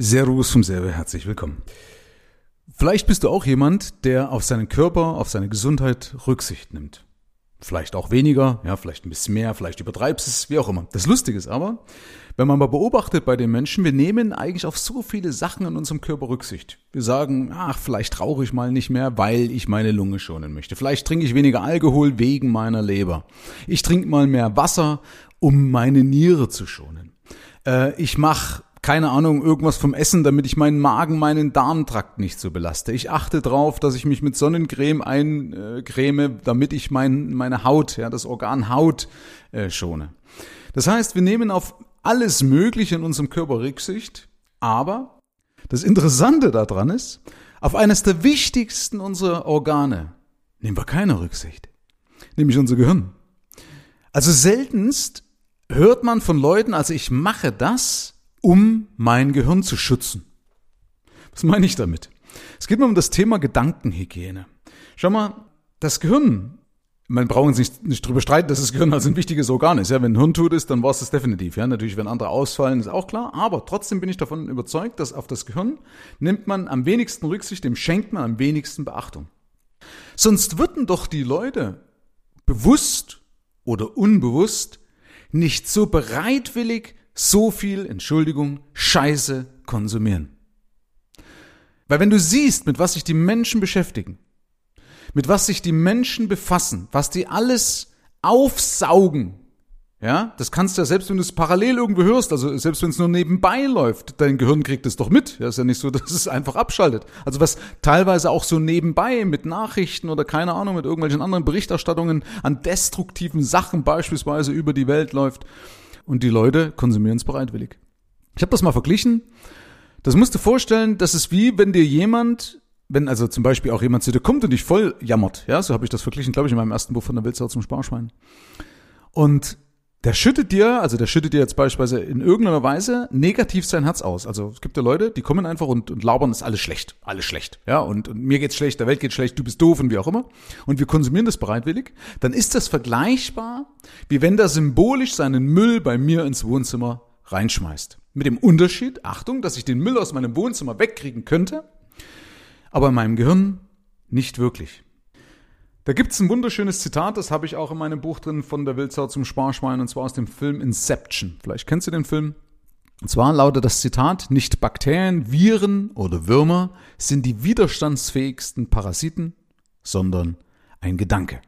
Servus vom Serve, herzlich willkommen. Vielleicht bist du auch jemand, der auf seinen Körper, auf seine Gesundheit Rücksicht nimmt. Vielleicht auch weniger, ja, vielleicht ein bisschen mehr, vielleicht übertreibst es, wie auch immer. Das Lustige ist aber, wenn man mal beobachtet bei den Menschen, wir nehmen eigentlich auf so viele Sachen in unserem Körper Rücksicht. Wir sagen, ach, vielleicht rauche ich mal nicht mehr, weil ich meine Lunge schonen möchte. Vielleicht trinke ich weniger Alkohol wegen meiner Leber. Ich trinke mal mehr Wasser, um meine Niere zu schonen. Äh, ich mache keine Ahnung, irgendwas vom Essen, damit ich meinen Magen, meinen Darmtrakt nicht so belaste. Ich achte drauf, dass ich mich mit Sonnencreme eincreme, damit ich mein, meine Haut, ja, das Organ Haut äh, schone. Das heißt, wir nehmen auf alles Mögliche in unserem Körper Rücksicht, aber das Interessante daran ist, auf eines der wichtigsten unserer Organe nehmen wir keine Rücksicht, nämlich unser Gehirn. Also seltenst hört man von Leuten, also ich mache das, um mein Gehirn zu schützen. Was meine ich damit? Es geht mir um das Thema Gedankenhygiene. Schau mal, das Gehirn, man braucht uns nicht, nicht drüber streiten, dass das Gehirn also ein wichtiges Organ ist. Ja, wenn ein Hirn tut ist, dann war es das definitiv. Ja, natürlich, wenn andere ausfallen, ist auch klar. Aber trotzdem bin ich davon überzeugt, dass auf das Gehirn nimmt man am wenigsten Rücksicht, dem schenkt man am wenigsten Beachtung. Sonst würden doch die Leute bewusst oder unbewusst nicht so bereitwillig so viel, Entschuldigung, Scheiße konsumieren. Weil wenn du siehst, mit was sich die Menschen beschäftigen, mit was sich die Menschen befassen, was die alles aufsaugen, ja, das kannst du ja selbst, wenn du es parallel irgendwo hörst, also selbst wenn es nur nebenbei läuft, dein Gehirn kriegt es doch mit. Ja, ist ja nicht so, dass es einfach abschaltet. Also was teilweise auch so nebenbei mit Nachrichten oder keine Ahnung, mit irgendwelchen anderen Berichterstattungen an destruktiven Sachen beispielsweise über die Welt läuft, und die Leute konsumieren es bereitwillig. Ich habe das mal verglichen. Das musst du vorstellen, das ist wie, wenn dir jemand, wenn also zum Beispiel auch jemand zu dir kommt und dich voll jammert, ja, so habe ich das verglichen, glaube ich, in meinem ersten Buch von der Wildsau zum Sparschwein. Und der schüttet dir, also der schüttet dir jetzt beispielsweise in irgendeiner Weise negativ sein Herz aus. Also es gibt ja Leute, die kommen einfach und, und labern, ist alles schlecht, alles schlecht. Ja, und, und mir geht's schlecht, der Welt geht schlecht, du bist doof und wie auch immer. Und wir konsumieren das bereitwillig. Dann ist das vergleichbar, wie wenn der symbolisch seinen Müll bei mir ins Wohnzimmer reinschmeißt. Mit dem Unterschied, Achtung, dass ich den Müll aus meinem Wohnzimmer wegkriegen könnte, aber in meinem Gehirn nicht wirklich. Da gibt's ein wunderschönes Zitat, das habe ich auch in meinem Buch drin von der Wildsau zum Sparschwein und zwar aus dem Film Inception. Vielleicht kennst du den Film. Und zwar lautet das Zitat, nicht Bakterien, Viren oder Würmer sind die widerstandsfähigsten Parasiten, sondern ein Gedanke.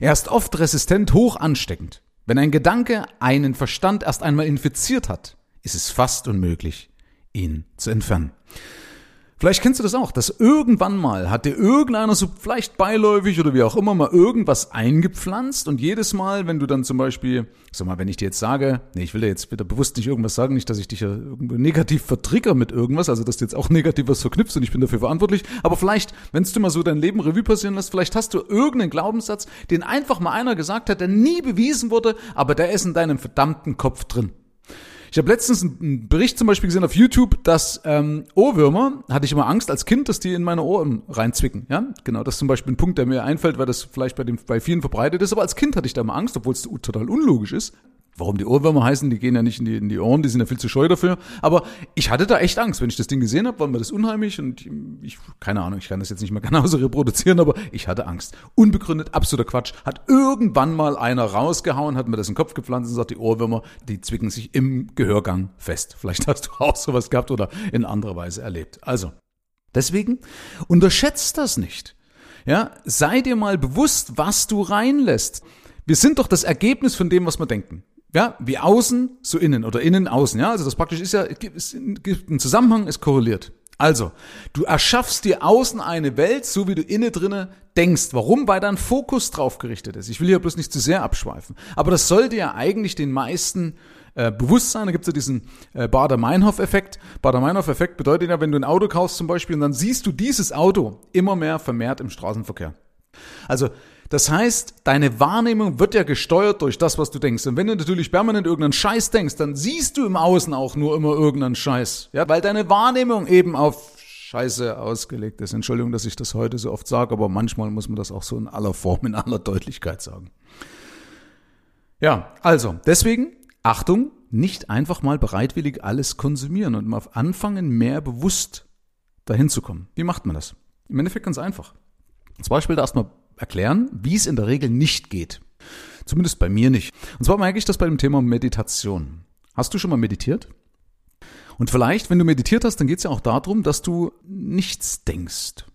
Er ist oft resistent, hoch ansteckend. Wenn ein Gedanke einen Verstand erst einmal infiziert hat, ist es fast unmöglich, ihn zu entfernen. Vielleicht kennst du das auch, dass irgendwann mal hat dir irgendeiner so vielleicht beiläufig oder wie auch immer mal irgendwas eingepflanzt und jedes Mal, wenn du dann zum Beispiel, sag mal, wenn ich dir jetzt sage, nee, ich will dir jetzt wieder bewusst nicht irgendwas sagen, nicht, dass ich dich ja negativ vertrigger mit irgendwas, also dass du jetzt auch negativ was verknüpfst und ich bin dafür verantwortlich, aber vielleicht, wenn du mal so dein Leben Revue passieren lässt, vielleicht hast du irgendeinen Glaubenssatz, den einfach mal einer gesagt hat, der nie bewiesen wurde, aber der ist in deinem verdammten Kopf drin. Ich habe letztens einen Bericht zum Beispiel gesehen auf YouTube, dass ähm, Ohrwürmer, hatte ich immer Angst als Kind, dass die in meine Ohren reinzwicken. Ja, genau, das ist zum Beispiel ein Punkt, der mir einfällt, weil das vielleicht bei, dem, bei vielen verbreitet ist. Aber als Kind hatte ich da immer Angst, obwohl es total unlogisch ist. Warum die Ohrwürmer heißen, die gehen ja nicht in die, in die Ohren, die sind ja viel zu scheu dafür. Aber ich hatte da echt Angst, wenn ich das Ding gesehen habe, war mir das unheimlich und ich, keine Ahnung, ich kann das jetzt nicht mehr genauso reproduzieren, aber ich hatte Angst. Unbegründet, absoluter Quatsch. Hat irgendwann mal einer rausgehauen, hat mir das in den Kopf gepflanzt und sagt, die Ohrwürmer, die zwicken sich im Gehörgang fest. Vielleicht hast du auch sowas gehabt oder in anderer Weise erlebt. Also, deswegen unterschätzt das nicht. Ja, sei dir mal bewusst, was du reinlässt. Wir sind doch das Ergebnis von dem, was wir denken. Ja, wie außen, so innen oder innen, außen. Ja, also das praktisch ist ja, es gibt einen Zusammenhang, ist korreliert. Also, du erschaffst dir außen eine Welt, so wie du innen drinne denkst. Warum? Weil dein Fokus drauf gerichtet ist. Ich will hier bloß nicht zu sehr abschweifen. Aber das sollte ja eigentlich den meisten äh, bewusst sein. Da gibt es ja diesen äh, Bader-Meinhof-Effekt. Bader-Meinhof-Effekt bedeutet ja, wenn du ein Auto kaufst zum Beispiel und dann siehst du dieses Auto immer mehr vermehrt im Straßenverkehr. Also das heißt, deine Wahrnehmung wird ja gesteuert durch das, was du denkst. Und wenn du natürlich permanent irgendeinen Scheiß denkst, dann siehst du im Außen auch nur immer irgendeinen Scheiß. Ja, weil deine Wahrnehmung eben auf Scheiße ausgelegt ist. Entschuldigung, dass ich das heute so oft sage, aber manchmal muss man das auch so in aller Form, in aller Deutlichkeit sagen. Ja, also, deswegen Achtung, nicht einfach mal bereitwillig alles konsumieren und mal anfangen, mehr bewusst dahin zu kommen. Wie macht man das? Im Endeffekt ganz einfach. Zum Beispiel da erstmal erklären, wie es in der Regel nicht geht. Zumindest bei mir nicht. Und zwar merke ich das bei dem Thema Meditation. Hast du schon mal meditiert? Und vielleicht, wenn du meditiert hast, dann geht es ja auch darum, dass du nichts denkst.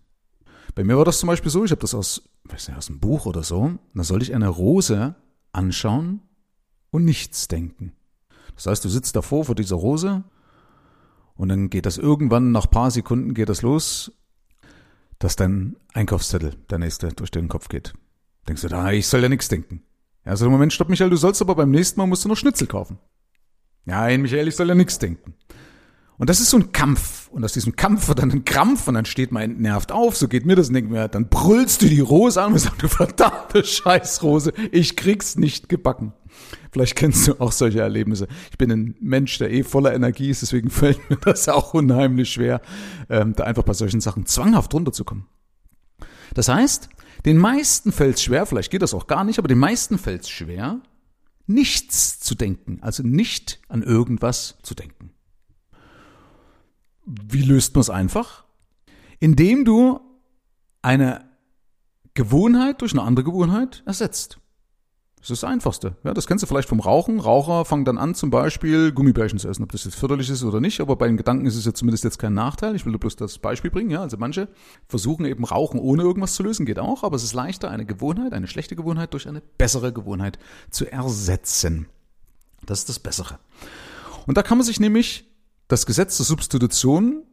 Bei mir war das zum Beispiel so, ich habe das aus, weiß nicht, aus einem Buch oder so, da sollte ich eine Rose anschauen und nichts denken. Das heißt, du sitzt davor vor dieser Rose und dann geht das irgendwann, nach paar Sekunden geht das los, dass dein Einkaufszettel, der nächste, durch den Kopf geht. Denkst du, da, ich soll ja nichts denken. Ja, also Moment, stopp Michael, du sollst aber beim nächsten Mal musst du noch Schnitzel kaufen. Nein, Michael, ich soll ja nichts denken. Und das ist so ein Kampf. Und aus diesem Kampf wird dann ein Krampf und dann steht man entnervt auf. So geht mir das denkt mir, dann brüllst du die Rose an und sagst, du verdammte Scheißrose, ich krieg's nicht gebacken. Vielleicht kennst du auch solche Erlebnisse. Ich bin ein Mensch, der eh voller Energie ist, deswegen fällt mir das auch unheimlich schwer, ähm, da einfach bei solchen Sachen zwanghaft runterzukommen. Das heißt, den meisten fällt es schwer, vielleicht geht das auch gar nicht, aber den meisten fällt es schwer, nichts zu denken, also nicht an irgendwas zu denken. Wie löst man es einfach? Indem du eine Gewohnheit durch eine andere Gewohnheit ersetzt. Das ist das Einfachste. Ja, das kennst du vielleicht vom Rauchen. Raucher fangen dann an, zum Beispiel Gummibärchen zu essen, ob das jetzt förderlich ist oder nicht. Aber bei den Gedanken ist es ja zumindest jetzt kein Nachteil. Ich will bloß das Beispiel bringen. Ja, also manche versuchen eben Rauchen ohne irgendwas zu lösen, geht auch. Aber es ist leichter, eine Gewohnheit, eine schlechte Gewohnheit durch eine bessere Gewohnheit zu ersetzen. Das ist das Bessere. Und da kann man sich nämlich das Gesetz der Substitution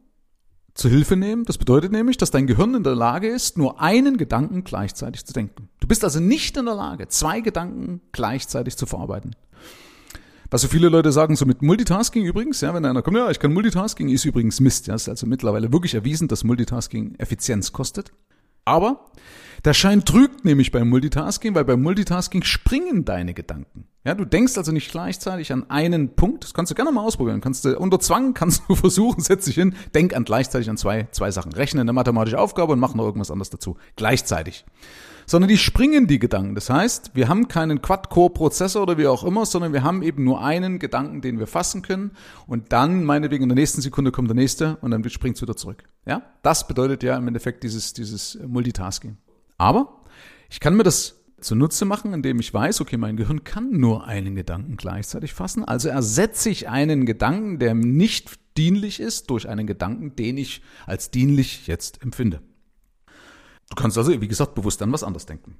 zu Hilfe nehmen. Das bedeutet nämlich, dass dein Gehirn in der Lage ist, nur einen Gedanken gleichzeitig zu denken. Du bist also nicht in der Lage, zwei Gedanken gleichzeitig zu verarbeiten. Was so viele Leute sagen, so mit Multitasking übrigens, ja, wenn einer kommt, ja, ich kann Multitasking, ist übrigens Mist. Ja, ist also mittlerweile wirklich erwiesen, dass Multitasking Effizienz kostet. Aber der Schein trügt nämlich beim Multitasking, weil beim Multitasking springen deine Gedanken. Ja, du denkst also nicht gleichzeitig an einen Punkt. Das kannst du gerne mal ausprobieren. Kannst du unter Zwang kannst du versuchen, setz dich hin, denk an gleichzeitig an zwei zwei Sachen. Rechne eine mathematische Aufgabe und mach noch irgendwas anderes dazu gleichzeitig. Sondern die springen die Gedanken. Das heißt, wir haben keinen Quad-Core-Prozessor oder wie auch immer, sondern wir haben eben nur einen Gedanken, den wir fassen können. Und dann, meinetwegen, in der nächsten Sekunde kommt der nächste und dann springt es wieder zurück. Ja, das bedeutet ja im Endeffekt dieses, dieses Multitasking. Aber ich kann mir das zunutze machen, indem ich weiß, okay, mein Gehirn kann nur einen Gedanken gleichzeitig fassen. Also ersetze ich einen Gedanken, der nicht dienlich ist, durch einen Gedanken, den ich als dienlich jetzt empfinde. Du kannst also, wie gesagt, bewusst an was anderes denken.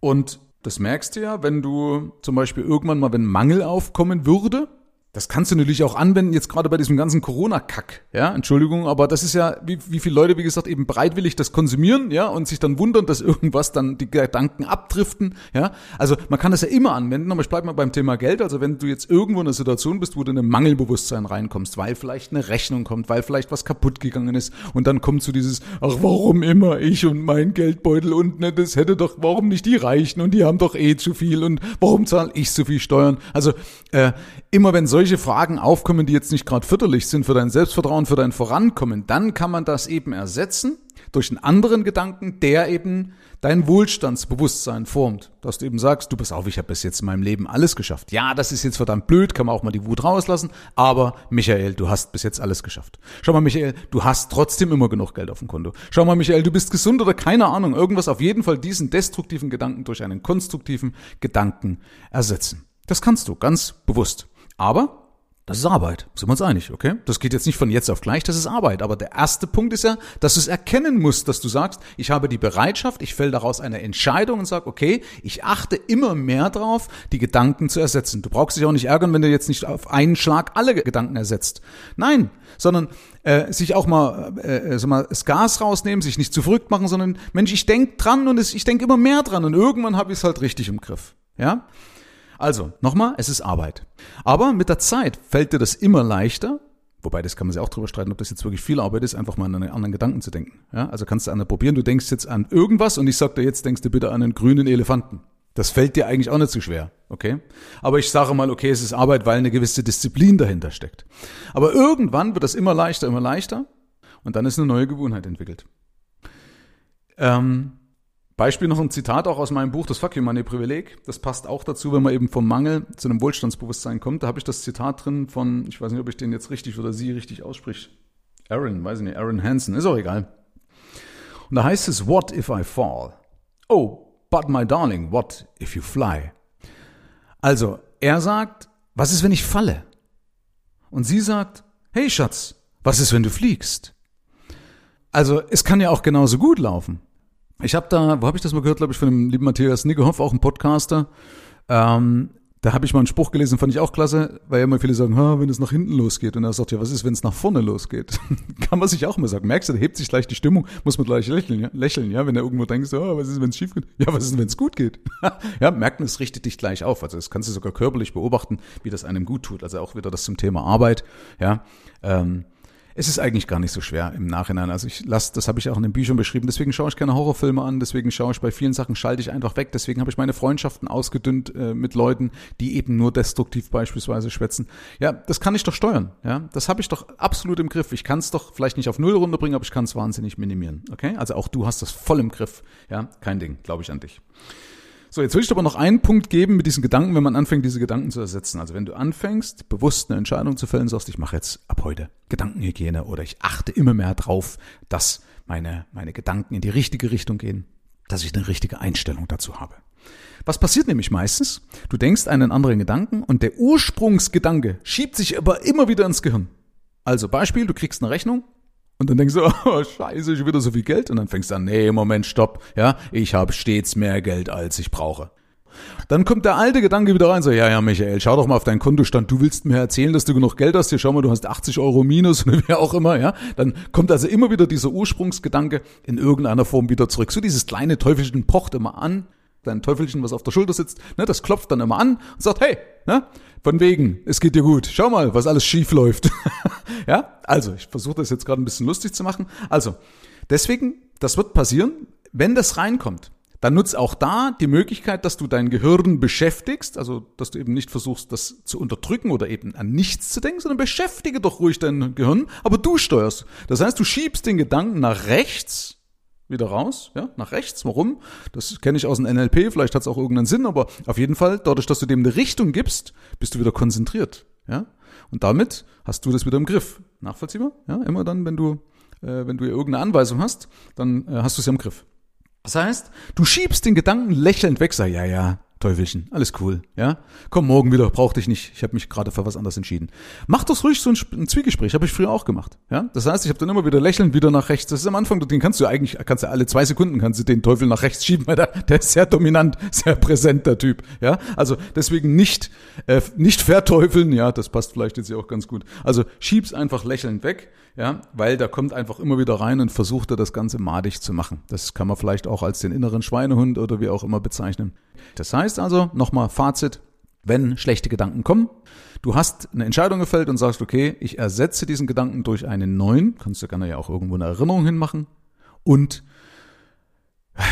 Und das merkst du ja, wenn du zum Beispiel irgendwann mal, wenn Mangel aufkommen würde, das kannst du natürlich auch anwenden, jetzt gerade bei diesem ganzen Corona-Kack. Ja, Entschuldigung, aber das ist ja, wie, wie viele Leute, wie gesagt, eben bereitwillig das konsumieren, ja, und sich dann wundern, dass irgendwas dann die Gedanken abdriften, ja. Also man kann das ja immer anwenden, aber ich bleibe mal beim Thema Geld. Also wenn du jetzt irgendwo in einer Situation bist, wo du in ein Mangelbewusstsein reinkommst, weil vielleicht eine Rechnung kommt, weil vielleicht was kaputt gegangen ist und dann kommt zu dieses, ach, warum immer ich und mein Geldbeutel und ne, das hätte doch, warum nicht die Reichen und die haben doch eh zu viel und warum zahle ich so viel Steuern? Also äh, immer wenn solche Fragen aufkommen, die jetzt nicht gerade förderlich sind für dein Selbstvertrauen, für dein Vorankommen, dann kann man das eben ersetzen durch einen anderen Gedanken, der eben dein Wohlstandsbewusstsein formt. Dass du eben sagst, du pass auf, ich habe bis jetzt in meinem Leben alles geschafft. Ja, das ist jetzt verdammt blöd, kann man auch mal die Wut rauslassen, aber Michael, du hast bis jetzt alles geschafft. Schau mal, Michael, du hast trotzdem immer genug Geld auf dem Konto. Schau mal, Michael, du bist gesund oder keine Ahnung, irgendwas auf jeden Fall diesen destruktiven Gedanken durch einen konstruktiven Gedanken ersetzen. Das kannst du ganz bewusst. Aber das ist Arbeit, sind wir uns einig, okay? Das geht jetzt nicht von jetzt auf gleich, das ist Arbeit. Aber der erste Punkt ist ja, dass du es erkennen musst, dass du sagst, ich habe die Bereitschaft, ich fäll daraus eine Entscheidung und sag, okay, ich achte immer mehr drauf, die Gedanken zu ersetzen. Du brauchst dich auch nicht ärgern, wenn du jetzt nicht auf einen Schlag alle Gedanken ersetzt. Nein, sondern äh, sich auch mal, äh, sag mal das Gas rausnehmen, sich nicht zu verrückt machen, sondern Mensch, ich denk dran und es, ich denk immer mehr dran und irgendwann habe ich es halt richtig im Griff. Ja? Also, nochmal, es ist Arbeit. Aber mit der Zeit fällt dir das immer leichter, wobei das kann man sich auch drüber streiten, ob das jetzt wirklich viel Arbeit ist, einfach mal an einen anderen Gedanken zu denken. Ja, also kannst du an probieren, du denkst jetzt an irgendwas und ich sag dir jetzt, denkst du bitte an einen grünen Elefanten. Das fällt dir eigentlich auch nicht so schwer, okay? Aber ich sage mal, okay, es ist Arbeit, weil eine gewisse Disziplin dahinter steckt. Aber irgendwann wird das immer leichter, immer leichter und dann ist eine neue Gewohnheit entwickelt. Ähm, Beispiel noch ein Zitat auch aus meinem Buch, das Fuck You Money Privileg. Das passt auch dazu, wenn man eben vom Mangel zu einem Wohlstandsbewusstsein kommt. Da habe ich das Zitat drin von, ich weiß nicht, ob ich den jetzt richtig oder sie richtig ausspricht. Aaron, weiß ich nicht, Aaron Hansen, ist auch egal. Und da heißt es, what if I fall? Oh, but my darling, what if you fly? Also, er sagt, was ist, wenn ich falle? Und sie sagt, hey Schatz, was ist, wenn du fliegst? Also, es kann ja auch genauso gut laufen. Ich habe da, wo habe ich das mal gehört, glaube ich, von dem lieben Matthias Nickehoff, auch ein Podcaster. Ähm, da habe ich mal einen Spruch gelesen, fand ich auch klasse, weil ja immer viele sagen, wenn es nach hinten losgeht. Und er sagt, ja, was ist, wenn es nach vorne losgeht? Kann man sich auch mal sagen. Merkst du, da hebt sich gleich die Stimmung, muss man gleich lächeln, ja, lächeln, ja, wenn er irgendwo denkt, oh, was ist, wenn es schief geht? Ja, was ist, wenn es gut geht? ja, merken, es richtet dich gleich auf. Also das kannst du sogar körperlich beobachten, wie das einem gut tut. Also auch wieder das zum Thema Arbeit, ja. Ähm, es ist eigentlich gar nicht so schwer im Nachhinein. Also ich lasse, das habe ich auch in den Büchern beschrieben. Deswegen schaue ich keine Horrorfilme an. Deswegen schaue ich bei vielen Sachen schalte ich einfach weg. Deswegen habe ich meine Freundschaften ausgedünnt äh, mit Leuten, die eben nur destruktiv beispielsweise schwätzen. Ja, das kann ich doch steuern. Ja, das habe ich doch absolut im Griff. Ich kann es doch vielleicht nicht auf null runterbringen, aber ich kann es wahnsinnig minimieren. Okay, also auch du hast das voll im Griff. Ja, kein Ding, glaube ich an dich. So, jetzt will ich aber noch einen Punkt geben mit diesen Gedanken, wenn man anfängt, diese Gedanken zu ersetzen. Also wenn du anfängst, bewusst eine Entscheidung zu fällen, sagst, ich mache jetzt ab heute Gedankenhygiene oder ich achte immer mehr drauf, dass meine, meine Gedanken in die richtige Richtung gehen, dass ich eine richtige Einstellung dazu habe. Was passiert nämlich meistens? Du denkst einen anderen Gedanken und der Ursprungsgedanke schiebt sich aber immer wieder ins Gehirn. Also Beispiel, du kriegst eine Rechnung und dann denkst du, oh, scheiße, ich wieder so viel Geld. Und dann fängst du an, nee, Moment, stopp. Ja, ich habe stets mehr Geld, als ich brauche. Dann kommt der alte Gedanke wieder rein, so, ja, ja, Michael, schau doch mal auf deinen Kontostand. Du willst mir erzählen, dass du genug Geld hast. Hier, schau mal, du hast 80 Euro minus oder wie auch immer, ja. Dann kommt also immer wieder dieser Ursprungsgedanke in irgendeiner Form wieder zurück. So dieses kleine Teufelchen pocht immer an. Dein Teufelchen, was auf der Schulter sitzt, ne, das klopft dann immer an und sagt, hey, ne, von wegen, es geht dir gut. Schau mal, was alles schief läuft. ja, also ich versuche das jetzt gerade ein bisschen lustig zu machen. Also deswegen, das wird passieren, wenn das reinkommt. Dann nutzt auch da die Möglichkeit, dass du dein Gehirn beschäftigst, also dass du eben nicht versuchst, das zu unterdrücken oder eben an nichts zu denken, sondern beschäftige doch ruhig dein Gehirn, aber du steuerst. Das heißt, du schiebst den Gedanken nach rechts wieder raus, ja, nach rechts, warum? Das kenne ich aus dem NLP, vielleicht hat es auch irgendeinen Sinn, aber auf jeden Fall, dadurch, dass du dem eine Richtung gibst, bist du wieder konzentriert, ja. Und damit hast du das wieder im Griff. Nachvollziehbar? Ja, immer dann, wenn du, äh, wenn du irgendeine Anweisung hast, dann äh, hast du es ja im Griff. Das heißt, du schiebst den Gedanken lächelnd weg, sag, ja, ja, Teufelchen, alles cool, ja? Komm morgen wieder, brauch dich nicht. Ich habe mich gerade für was anderes entschieden. Mach das ruhig so ein, ein Zwiegespräch, habe ich früher auch gemacht, ja? Das heißt, ich habe dann immer wieder lächelnd wieder nach rechts. Das ist am Anfang, den kannst du eigentlich, kannst du alle zwei Sekunden kannst du den Teufel nach rechts schieben, weil der, der ist sehr dominant, sehr präsent der Typ, ja? Also deswegen nicht äh, nicht verteufeln, ja, das passt vielleicht jetzt ja auch ganz gut. Also schieb's einfach lächelnd weg, ja, weil da kommt einfach immer wieder rein und versucht er das Ganze madig zu machen. Das kann man vielleicht auch als den inneren Schweinehund oder wie auch immer bezeichnen. Das heißt also, nochmal Fazit, wenn schlechte Gedanken kommen, du hast eine Entscheidung gefällt und sagst, okay, ich ersetze diesen Gedanken durch einen neuen, kannst du gerne ja auch irgendwo eine Erinnerung hinmachen und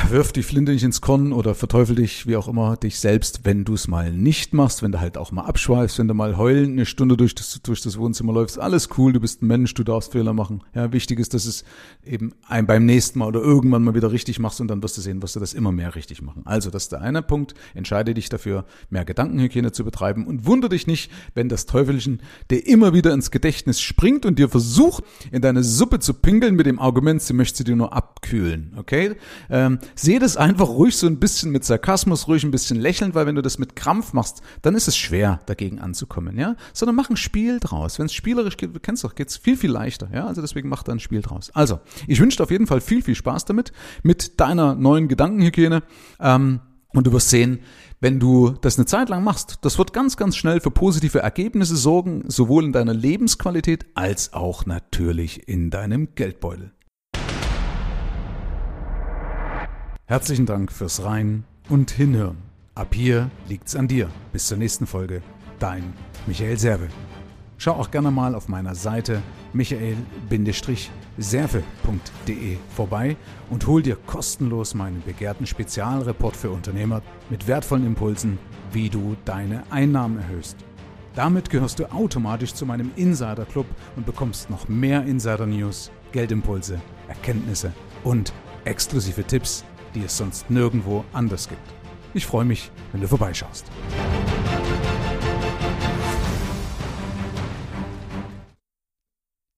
wirf die Flinte nicht ins Korn oder verteufel dich, wie auch immer, dich selbst, wenn du es mal nicht machst, wenn du halt auch mal abschweifst, wenn du mal heulend eine Stunde durch das, durch das Wohnzimmer läufst, alles cool, du bist ein Mensch, du darfst Fehler machen. Ja, wichtig ist, dass es eben ein, beim nächsten Mal oder irgendwann mal wieder richtig machst und dann wirst du sehen, wirst du das immer mehr richtig machen. Also, das ist der eine Punkt. Entscheide dich dafür, mehr Gedankenhygiene zu betreiben und wundere dich nicht, wenn das Teufelchen dir immer wieder ins Gedächtnis springt und dir versucht, in deine Suppe zu pinkeln mit dem Argument, sie möchte dir nur abkühlen. Okay? Ähm, ähm, sehe das einfach ruhig so ein bisschen mit Sarkasmus, ruhig ein bisschen lächelnd, weil wenn du das mit Krampf machst, dann ist es schwer, dagegen anzukommen, ja. Sondern mach ein Spiel draus. Wenn es spielerisch geht, du kennst doch, geht's viel, viel leichter, ja. Also deswegen mach da ein Spiel draus. Also, ich wünsche dir auf jeden Fall viel, viel Spaß damit, mit deiner neuen Gedankenhygiene. Ähm, und du wirst sehen, wenn du das eine Zeit lang machst, das wird ganz, ganz schnell für positive Ergebnisse sorgen, sowohl in deiner Lebensqualität als auch natürlich in deinem Geldbeutel. Herzlichen Dank fürs Rein und Hinhören. Ab hier liegt's an dir. Bis zur nächsten Folge. Dein Michael Serve. Schau auch gerne mal auf meiner Seite michael-serve.de vorbei und hol dir kostenlos meinen begehrten Spezialreport für Unternehmer mit wertvollen Impulsen, wie du deine Einnahmen erhöhst. Damit gehörst du automatisch zu meinem Insider Club und bekommst noch mehr Insider News, Geldimpulse, Erkenntnisse und exklusive Tipps die es sonst nirgendwo anders gibt. Ich freue mich, wenn du vorbeischaust.